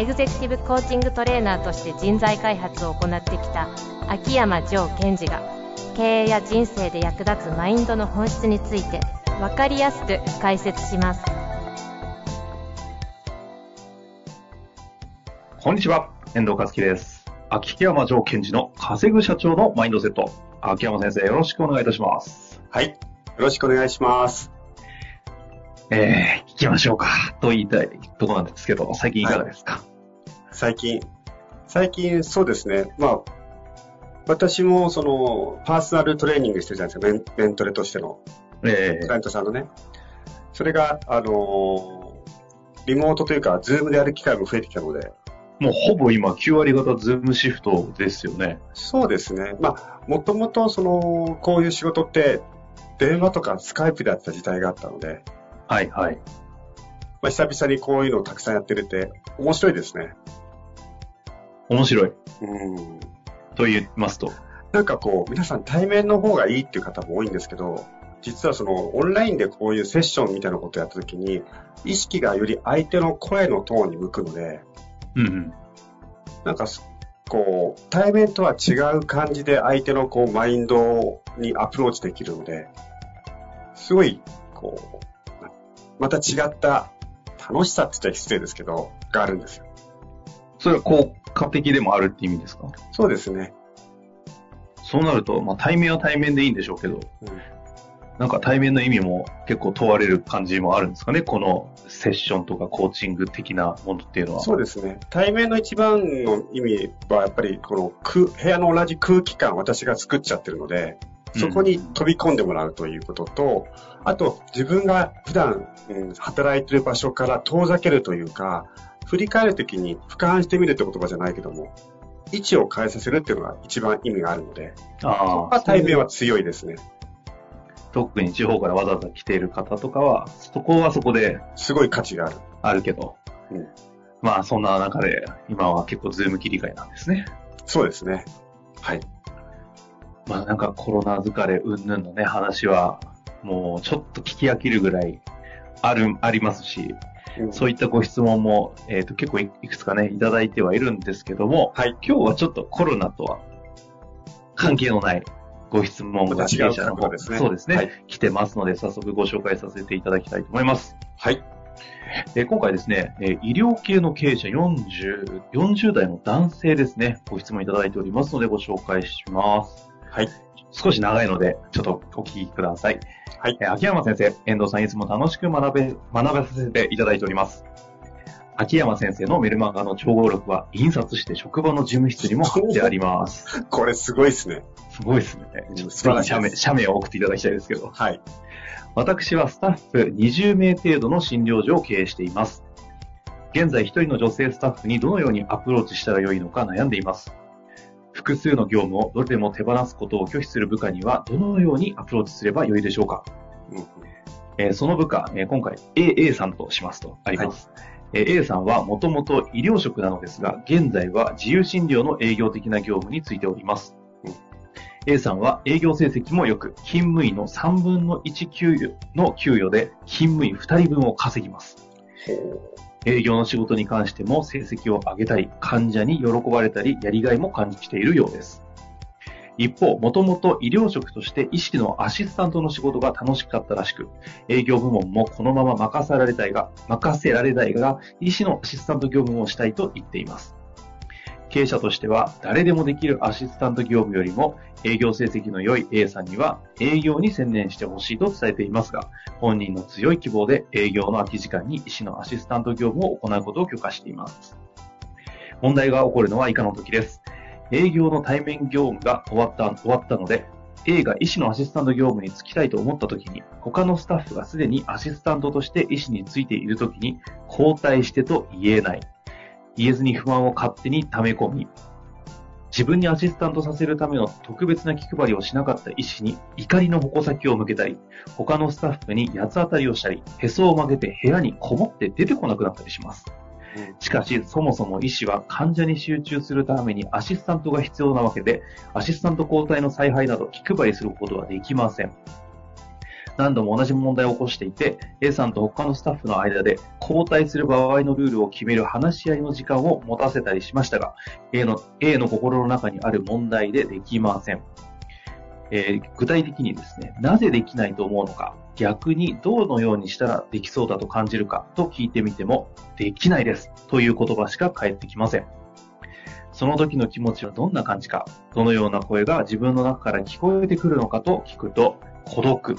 エグゼクティブコーチングトレーナーとして人材開発を行ってきた秋山城賢治が経営や人生で役立つマインドの本質について分かりやすく解説しますこんにちは、遠藤和樹です。秋山城賢治の稼ぐ社長のマインドセット。秋山先生、よろしくお願いいたします。はい。よろしくお願いします。えー、行きましょうか。と言いたいところなんですけど、最近いかがですか、最近、最近そうですね。まあ、私もその、パーソナルトレーニングしてるじゃないですか。メントレとしての、えクライアントさんのね。それが、あのーリモートというか、 Zoom でやる機会も増えてきたので、ー、もうほぼ今9割方 Zoom シフトですよね。そうですね。まあ、もともとその、こういう仕事って、電話とかスカイプでやってた時代があったので、はいはい。まあ、久々にこういうのをたくさんやってるって、面白いですね。面白い。うん。と言いますと。なんかこう、皆さん対面の方がいいっていう方も多いんですけど、実はそのオンラインでこういうセッションみたいなことをやったときに、意識がより相手の声のトーンに向くので、うんうん。なんかすこう、対面とは違う感じで相手のこうマインドにアプローチできるので、すごい、こう、ままた違った楽しさって言ったら失礼ですけど、があるんですよ。それは効果的でもあるって意味ですか？そうですね。そうなると、まあ対面は対面でいいんでしょうけど、うんなんか対面の意味も結構問われる感じもあるんですかね？このセッションとかコーチング的なものっていうのは。そうですね。対面の一番の意味は、やっぱりこの空部屋の同じ空気感、私が作っちゃってるので、そこに飛び込んでもらうということと、あと自分が普段、うん働いてる場所から遠ざけるというか、振り返るときに俯瞰してみるって言葉じゃないけども、位置を変えさせるっていうのが一番意味があるので、ああ、対面は強いですね。特に地方からわざわざ来ている方とかは、そこはそこですごい価値がある。あるけど、うんまあそんな中で今は結構ズーム切り替えなんですね。そうですね。はい。まあなんかコロナ疲れ云々のね話はもうちょっと聞き飽きるぐらいある、ありますし、うんそういったご質問も、えっ、と結構いいくつかね、いただいてはいるんですけども、はい。今日はちょっとコロナとは関係のないご質問がまた違う弊社の方ねそうですね、はい来てますので、早速ご紹介させていただきたいと思います。はい。えー今回ですね、えー医療系の経営者40、40代の男性ですね、ご質問いただいておりますのでご紹介します。はい。少し長いので、ちょっとお聞きください。はいえー秋山先生、遠藤さんいつも楽しく学べ、学べさせていただいております。秋山先生のメルマガの超合力は印刷して職場の事務室にも貼ってあります。これすごいですね。すごいですね。素晴らしい写メ、写メを送っていただきたいですけど。はい。私はスタッフ20名程度の診療所を経営しています。現在一人の女性スタッフにどのようにアプローチしたらよいのか悩んでいます。複数の業務をどれでも手放すことを拒否する部下にはどのようにアプローチすればよいでしょうか、うんえーその部下、えー今回 A, A さんとしますとあります。えー A さんはもともと医療職なのですが、現在は自由診療の営業的な業務についております。うん A さんは営業成績も良く、勤務医の3分の1給与の給与で勤務医2人分を稼ぎます。営業の仕事に関しても成績を上げたり、患者に喜ばれたり、やりがいも感じているようです。一方、もともと医療職として医師のアシスタントの仕事が楽しかったらしく、営業部門もこのまま任せられたいが、任せられないが、医師のアシスタント業務をしたいと言っています。経営者としては、誰でもできるアシスタント業務よりも、営業成績の良い A さんには、営業に専念してほしいと伝えていますが、本人の強い希望で営業の空き時間に医師のアシスタント業務を行うことを許可しています。問題が起こるのは以下の時です。営業の対面業務が終わった終わったので、A が医師のアシスタント業務に就きたいと思った時に、他のスタッフがすでにアシスタントとして医師についている時に、交代してと言えない。言えずに不安を勝手に溜め込み、自分にアシスタントさせるための特別な気配りをしなかった医師に怒りの矛先を向けたり、他のスタッフに八つ当たりをしたり、へそを曲げて部屋にこもって出てこなくなったりします。しかし、そもそも医師は患者に集中するためにアシスタントが必要なわけで、アシスタント交代の采配など気配りすることはできません。何度も同じ問題を起こしていて、A さんと他のスタッフの間で交代する場合のルールを決める話し合いの時間を持たせたりしましたが、A の A の心の中にある問題でできません。えー具体的にですね、なぜできないと思うのか、逆にどのようにしたらできそうだと感じるかと聞いてみても、できないですという言葉しか返ってきません。その時の気持ちはどんな感じか、どのような声が自分の中から聞こえてくるのかと聞くと、孤独。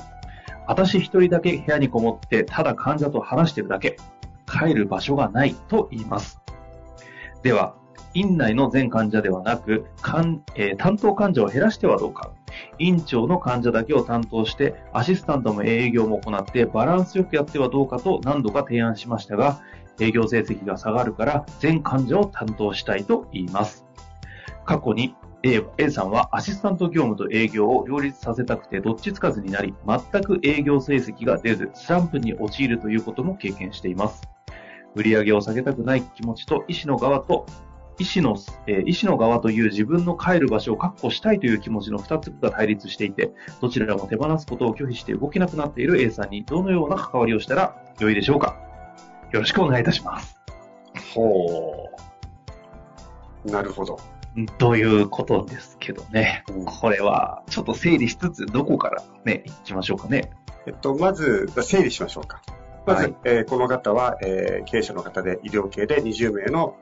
私一人だけ部屋にこもって、ただ患者と話してるだけ。帰る場所がないと言います。では、院内の全患者ではなく、えー担当患者を減らしてはどうか。院長の患者だけを担当して、アシスタントも営業も行って、バランスよくやってはどうかと何度か提案しましたが、営業成績が下がるから、全患者を担当したいと言います。過去に A, A さんはアシスタント業務と営業を両立させたくてどっちつかずになり、全く営業成績が出ず、スランプに陥るということも経験しています。売上を下げたくない気持ちと医師の側と、医師の、えー医師の側という自分の帰る場所を確保したいという気持ちの2つが対立していて、どちらも手放すことを拒否して動けなくなっている A さんにどのような関わりをしたら良いでしょうかよろしくお願いいたします。ほう。なるほど。ということですけどね。うんこれは、ちょっと整理しつつ、どこからね、行きましょうかね。えっと、まず、整理しましょうか。まず、はいえーこの方は、えー経営者の方で医療系で20名の、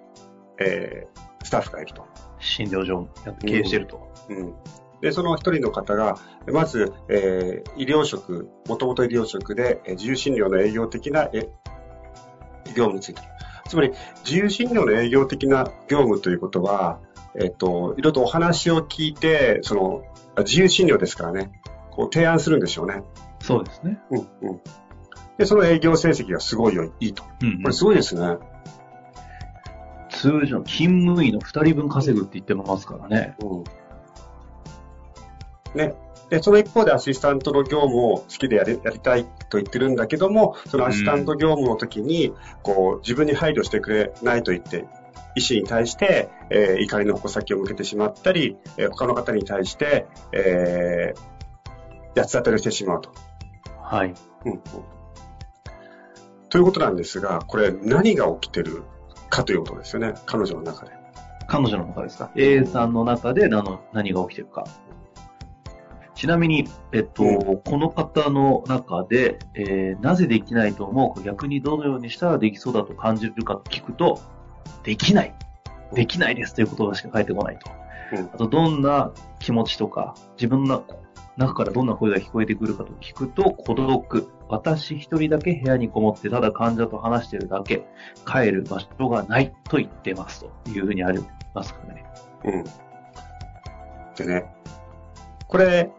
えースタッフがいると。診療所を経営してると。うん。で、その一人の方が、まず、えー医療職、もともと医療職で、えー自由診療の営業的な、え業務についてる。つまり、自由診療の営業的な業務ということは、えっ、と、いろいろとお話を聞いて、その、あ自由診療ですからね、こう提案するんでしょうね。そうですね。うん、うん。で、その営業成績がすごいよいいと。うんこれすごいですね。通常、勤務医の2人分稼ぐって言ってますからね。うん。ね。で、その一方でアシスタントの業務を好きでやりやりたいと言ってるんだけども、そのアシスタント業務の時に、こう、自分に配慮してくれないと言って、医師に対して、えー怒りの矛先を向けてしまったり、えー他の方に対して、えー、八つ当たりをしてしまうと。はい。うんうんということなんですが、これ何が起きてるかということですよね、彼女の中で。彼女の中ですか ?A さんの中で何の何が起きてるか。ちなみに、えっと、うこの方の中で、えーなぜできないと思うか、逆にどのようにしたらできそうだと感じるかと聞くと、できない。できないですという言葉しか返ってこないと。うんあと、どんな気持ちとか、自分の中からどんな声が聞こえてくるかと聞くと、孤独。私一人だけ部屋にこもって、ただ患者と話してるだけ。帰る場所がないと言ってますというふうにありますからね。うん。でね、これ、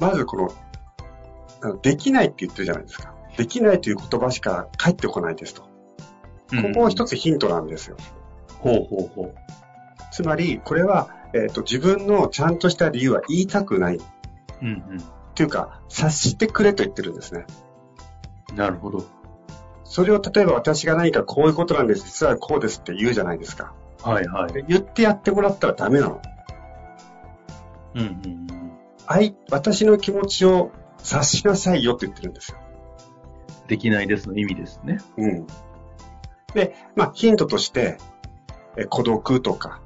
まずこのできないって言ってるじゃないですか。できないという言葉しか返ってこないですと。ここ一つヒントなんですよ。ほうほうほつまり、これは、えっ、と、自分のちゃんとした理由は言いたくない。う。うんというか、察してくれと言ってるんですね。うん。なるほど。それを例えば私が何かこういうことなんです、実はこうですって言うじゃないですか。はいはい。で言ってやってもらったらダメなの。うんうんうん。愛、私の気持ちを察しなさいよって言ってるんですよ。できないですの意味ですね。うん。で、まあ、ヒントとして、え孤独とか、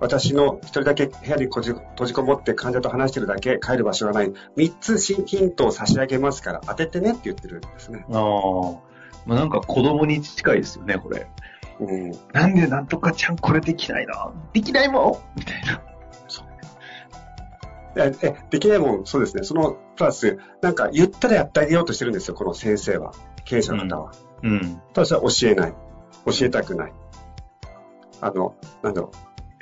私の一人だけ部屋に閉じ閉じこもって患者と話してるだけ、帰る場所がない。三つヒントを差し上げますから当ててねって言ってるんですね。ああ。まあなんか子供に近いですよね、これ。うん。なんでなんとかちゃんこれできないな。できないもんみたいな。え、えできないもん、そうですね。その、プラス、なんか言ったらやってあげようとしてるんですよ、この先生は。経営者の方は。うん。ただしは教えない。教えたくない。あの、なんだろ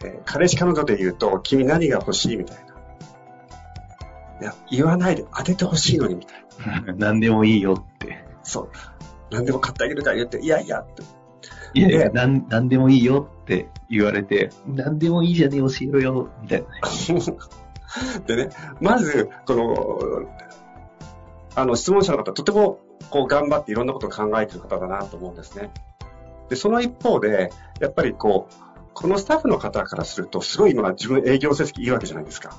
う。えー彼氏彼女で言うと、君何が欲しいみたいな。いや、言わないで当ててほしいのにみたいな。何でもいいよって。そう。何でも買ってあげるから言って、いやいやって。いやいや、でなん、なんでもいいよって言われて、なんでもいいじゃねえ、教えろよ、みたいなね。でね、まず、この、あの、質問者の方、とても、こう、頑張っていろんなことを考えている方だなと思うんですね。で、その一方で、やっぱりこう、このスタッフの方からすると、すごい今自分営業成績いいわけじゃないですか。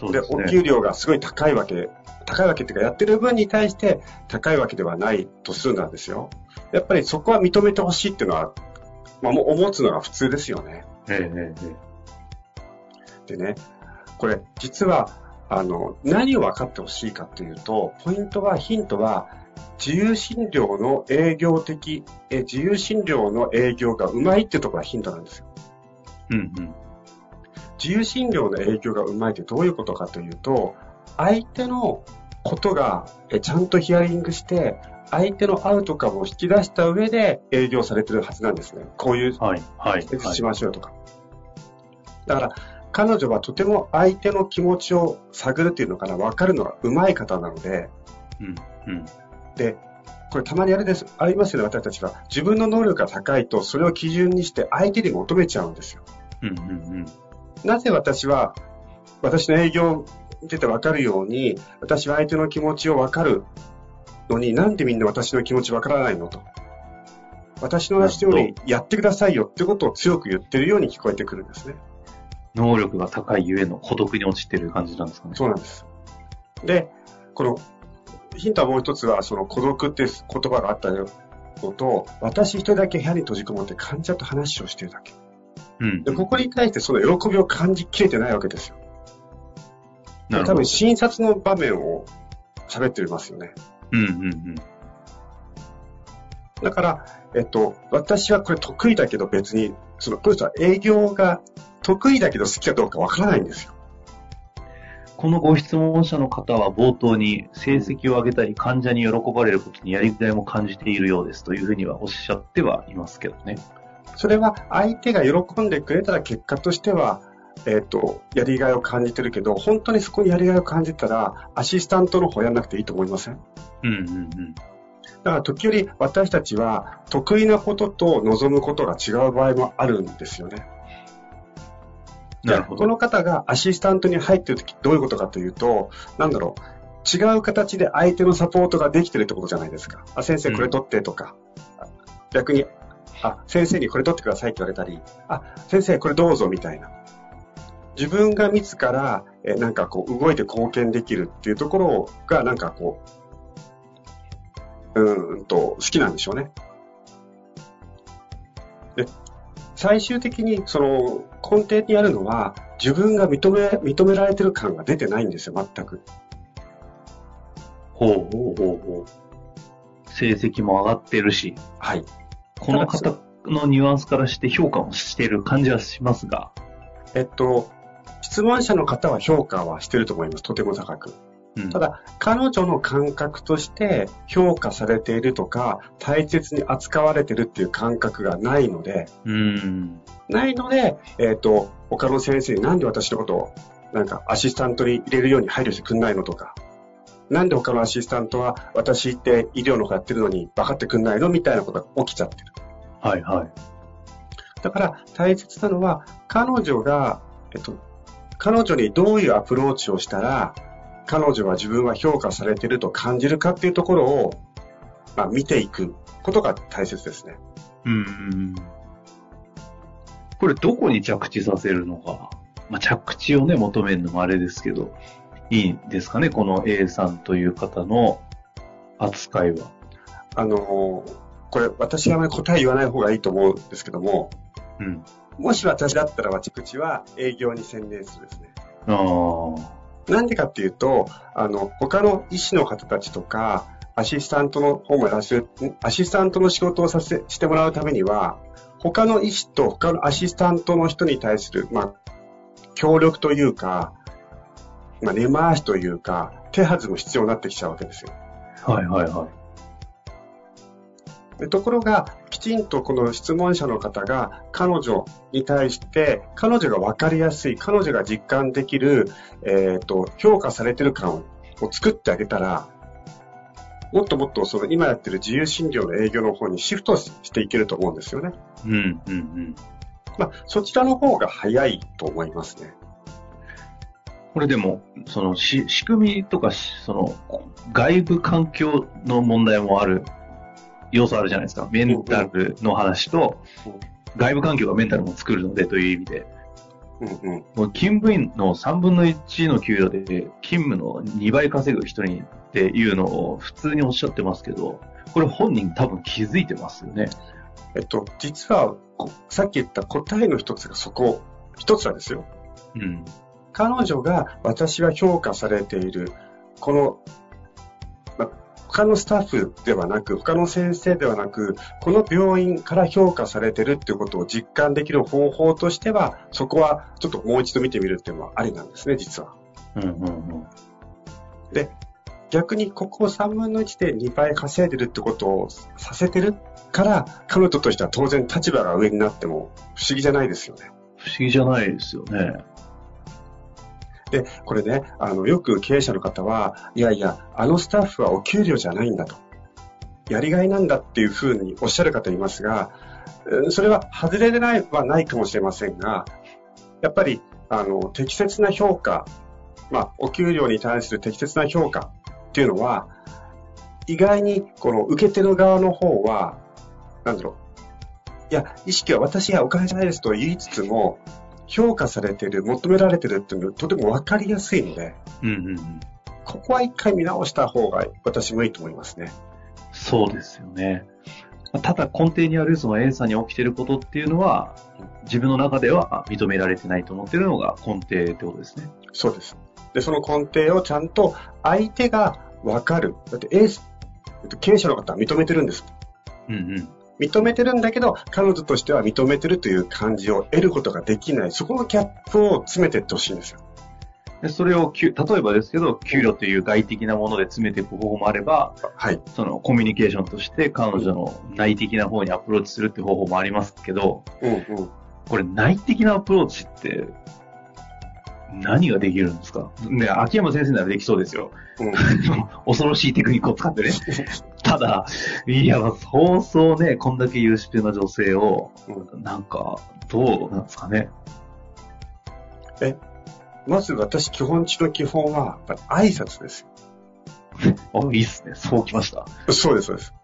で、ね。お給料がすごい高いわけ、高いわけっていうか、やってる分に対して高いわけではないとするなんですよ。やっぱりそこは認めてほしいっていうのは、まあ、もう思つのが普通ですよね。ええええでね、これ、実は、あの、何を分かってほしいかというと、ポイントは、ヒントは、自由診療の営業的、え自由診療の営業がうまいっていうところがヒントなんですよ。うんうん。自由診療の営業がうまいってどういうことかというと、相手のことがえちゃんとヒアリングして、相手のアウトカムを引き出した上で営業されてるはずなんですね。こういうはい、はい、しはい。ましょうとか。だから、彼女はとても相手の気持ちを探るっていうのかな、分かるのが上手い方なので、うん、うん。で、これたまにあれです、ありますよね、私たちは。自分の能力が高いと、それを基準にして相手に求めちゃうんですよ。うん、うん、なぜ私は、私の営業を見てて分かるように、私は相手の気持ちを分かるのに、なんでみんな私の気持ち分からないのと。私の話よりやってくださいよってことを強く言ってるように聞こえてくるんですね。能力が高いゆえの孤独に落ちてる感じなんですかね。そうなんです。で、この、ヒントはもう一つは、その孤独って言葉があったのと、私一人だけ部屋に閉じこもって患者と話をしてるだけ。うん。で、ここに対してその喜びを感じきれてないわけですよ。なるほど多分。診察の場面を喋ってますよね。うん、うん、うん。だから、えっと、私はこれ得意だけど別に、その、この人は営業が得意だけど好きかどうかわからないんですよ。このご質問者の方は冒頭に成績を上げたり患者に喜ばれることにやりがいも感じているようですというふうにはおっしゃってはいますけどね。それは相手が喜んでくれたら結果としては、えっ、と、やりがいを感じてるけど、本当にそこにやりがいを感じたら、アシスタントの方やんなくていいと思いません？うん、うん、うん。だから時折私たちは得意なことと望むことが違う場合もあるんですよね。なるほど。この方がアシスタントに入ってるときどういうことかというと、なんだろう、違う形で相手のサポートができてるってことじゃないですか。あ、先生これ取ってとか、あ逆に、あ、先生にこれ取ってくださいって言われたり、あ、先生これどうぞみたいな。自分が自ら、えなんかこう動いて貢献できるっていうところがなんかこう、うーんと好きなんでしょうね。で、最終的にその根底にあるのは自分が認め、認められてる感が出てないんですよ、全く。ほうほうほうほう。成績も上がってるし、はい。この方のニュアンスからして評価もしてる感じはしますが、えっと、質問者の方は評価はしてると思います。とても高く。うん、ただ、彼女の感覚として評価されているとか、大切に扱われてるっていう感覚がないので、うん。ないので、えっ、と、他の先生になんで私のことを、なんかアシスタントに入れるように配慮してくんないのとか、なんで他のアシスタントは私って医療の方やってるのに分かってくんないの？みたいなことが起きちゃってる。はいはい。だから大切なのは、彼女が、えっと、彼女にどういうアプローチをしたら、彼女は自分は評価されてると感じるかっていうところを、まあ、見ていくことが大切ですね。うん。これどこに着地させるのか。まあ、着地をね、求めるのもあれですけど、いいんですかね、この A さんという方の扱いは。あのーこれ私があまり答え言わない方がいいと思うんですけども、うん。もし私だったら私口は営業に専念するですね。ああ。なんでかっていうと、あの、他の医師の方たちとか、アシスタントの方もやらせる、んアシスタントの仕事をさせ、してもらうためには、他の医師と他のアシスタントの人に対する、まあ、協力というか、まあ、根回しというか、手はずも必要になってきちゃうわけですよ。はいはいはい。でところが、きちんとこの質問者の方が彼女に対して、彼女が分かりやすい、彼女が実感できる、えっ、と、評価されてる感を作ってあげたら、もっともっとその今やってる自由診療の営業の方にシフトしていけると思うんですよね。うん、うん、うん。まあ、そちらの方が早いと思いますね。これでも、そのし仕組みとかし、その外部環境の問題もある要素あるじゃないですか。メンタルの話とうん、外部環境がメンタルも作るのでという意味で、うんうん。もう勤務員の3分の1の給料で勤務の2倍稼ぐ人にっていうのを普通におっしゃってますけど、これ本人多分気づいてますよね。えっと、実は、こさっき言った答えの一つがそこ、一つはですよ。うん。彼女が私は評価されている、この、ま、他のスタッフではなく、他の先生ではなく、この病院から評価されてるっていうことを実感できる方法としては、そこはちょっともう一度見てみるっていうのはありなんですね、実は。うんうんうん。逆にここを3分の1で2倍稼いでるってことをさせてるから、彼女としては当然立場が上になっても不思議じゃないですよね。不思議じゃないですよね。で、これね、あの、よく経営者の方は、いやいや、あのスタッフはお給料じゃないんだと。やりがいなんだっていうふうにおっしゃる方いますが、それは外れでないはないかもしれませんが、やっぱり、あの、適切な評価、まあ、お給料に対する適切な評価っていうのは、意外に、この受け手の側の方は、なんだろう、いや、意識は私はお金じゃないですと言いつつも、評価されている、求められているっていうのはとても分かりやすいので、うんうんうん。ここは一回見直した方が私もいいと思いますね。そうですよね。ただ根底にあるその A さんに起きてることっていうのは、自分の中では認められてないと思ってるのが根底ってことですね。そうです。で、その根底をちゃんと相手が分かる。だって A、経営者の方は認めてるんです。うんうん。認めてるんだけど、彼女としては認めてるという感じを得ることができない。そこのギャップを詰めていってほしいんですよ。でそれを例えばですけど、給料という外的なもので詰めていく方法もあれば、はい。そのコミュニケーションとして彼女の内的な方にアプローチするって方法もありますけど、うんうん。これ内的なアプローチって、何ができるんですか？ね、秋山先生ならできそうですよ。うん、恐ろしいテクニックを使ってね。ただ、いや、そうそうね、こんだけ優秀な女性を、なんか、どうなんですかね。まず私、基本中の基本は、やっぱり挨拶です。あ、いいっすね。そうきました。そうです、そうです。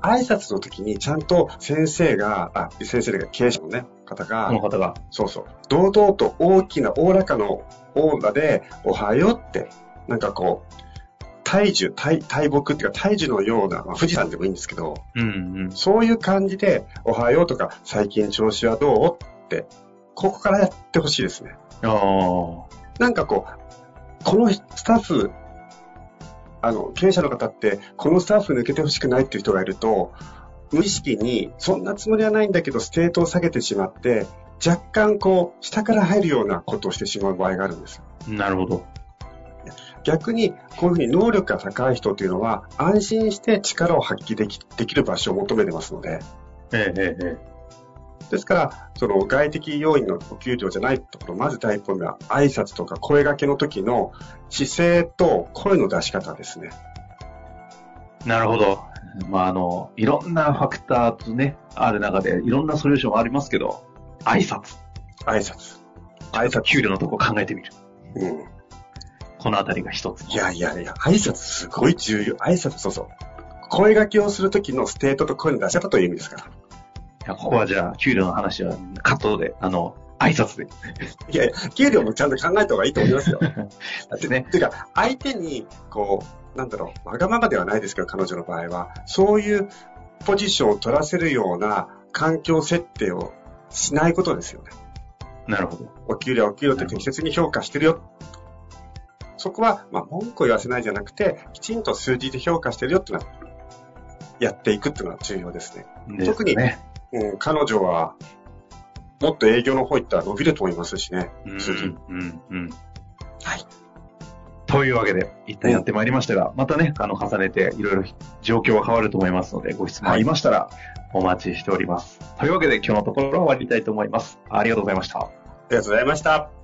挨拶の時にちゃんと先生が、あ、先生が経営者のね、方が、この方が。そうそう、堂々と大きな、おおらかのオーラで、おはようって、なんかこう、大樹、大、大木っていうか大樹のような、まあ、富士山でもいいんですけど、うんうん。そういう感じで、おはようとか、最近調子はどうって、ここからやってほしいですね。ああ。なんかこう、このスタッフ、あの、経営者の方って、このスタッフ抜けてほしくないっていう人がいると、無意識に、そんなつもりはないんだけど、ステートを下げてしまって、若干こう、下から入るようなことをしてしまう場合があるんです。なるほど。逆に、こういうふうに能力が高い人というのは、安心して力を発揮できできる場所を求めてますので、ええええええ。ですから、その外的要因のお給料じゃないところ、まず第一歩目は挨拶とか声掛けの時の姿勢と声の出し方ですね。なるほど。まあ、あの、いろんなファクターとね、ある中で、いろんなソリューションもありますけど、挨拶。挨拶。挨拶。給料のとこ考えてみる。うん。このあたりが一つ。いやいやいや、挨拶すごい重要。挨拶、そうそう。声掛けをする時のステートと声の出し方という意味ですから。いやここはじゃあ、給料の話はカットで、あの、挨拶で。いやいや、給料もちゃんと考えた方がいいと思いますよ。ですね。てか、相手に、こう、なんだろう、わがままではないですけど、彼女の場合は、そういうポジションを取らせるような環境設定をしないことですよね。なるほど。お給料、お給料って適切に評価してるよ。そこは、まあ、文句を言わせないじゃなくて、きちんと数字で評価してるよっていうのは、やっていくっていうのは重要ですね。特にね、うん、彼女は、もっと営業の方行ったら伸びると思いますしね、うん、数字。うん、うん。はい。というわけで、一旦やってまいりましたが、またね、あの、重ねていろいろ状況は変わると思いますので、ご質問ありましたら、お待ちしております。というわけで、今日のところは終わりたいと思います。ありがとうございました。ありがとうございました。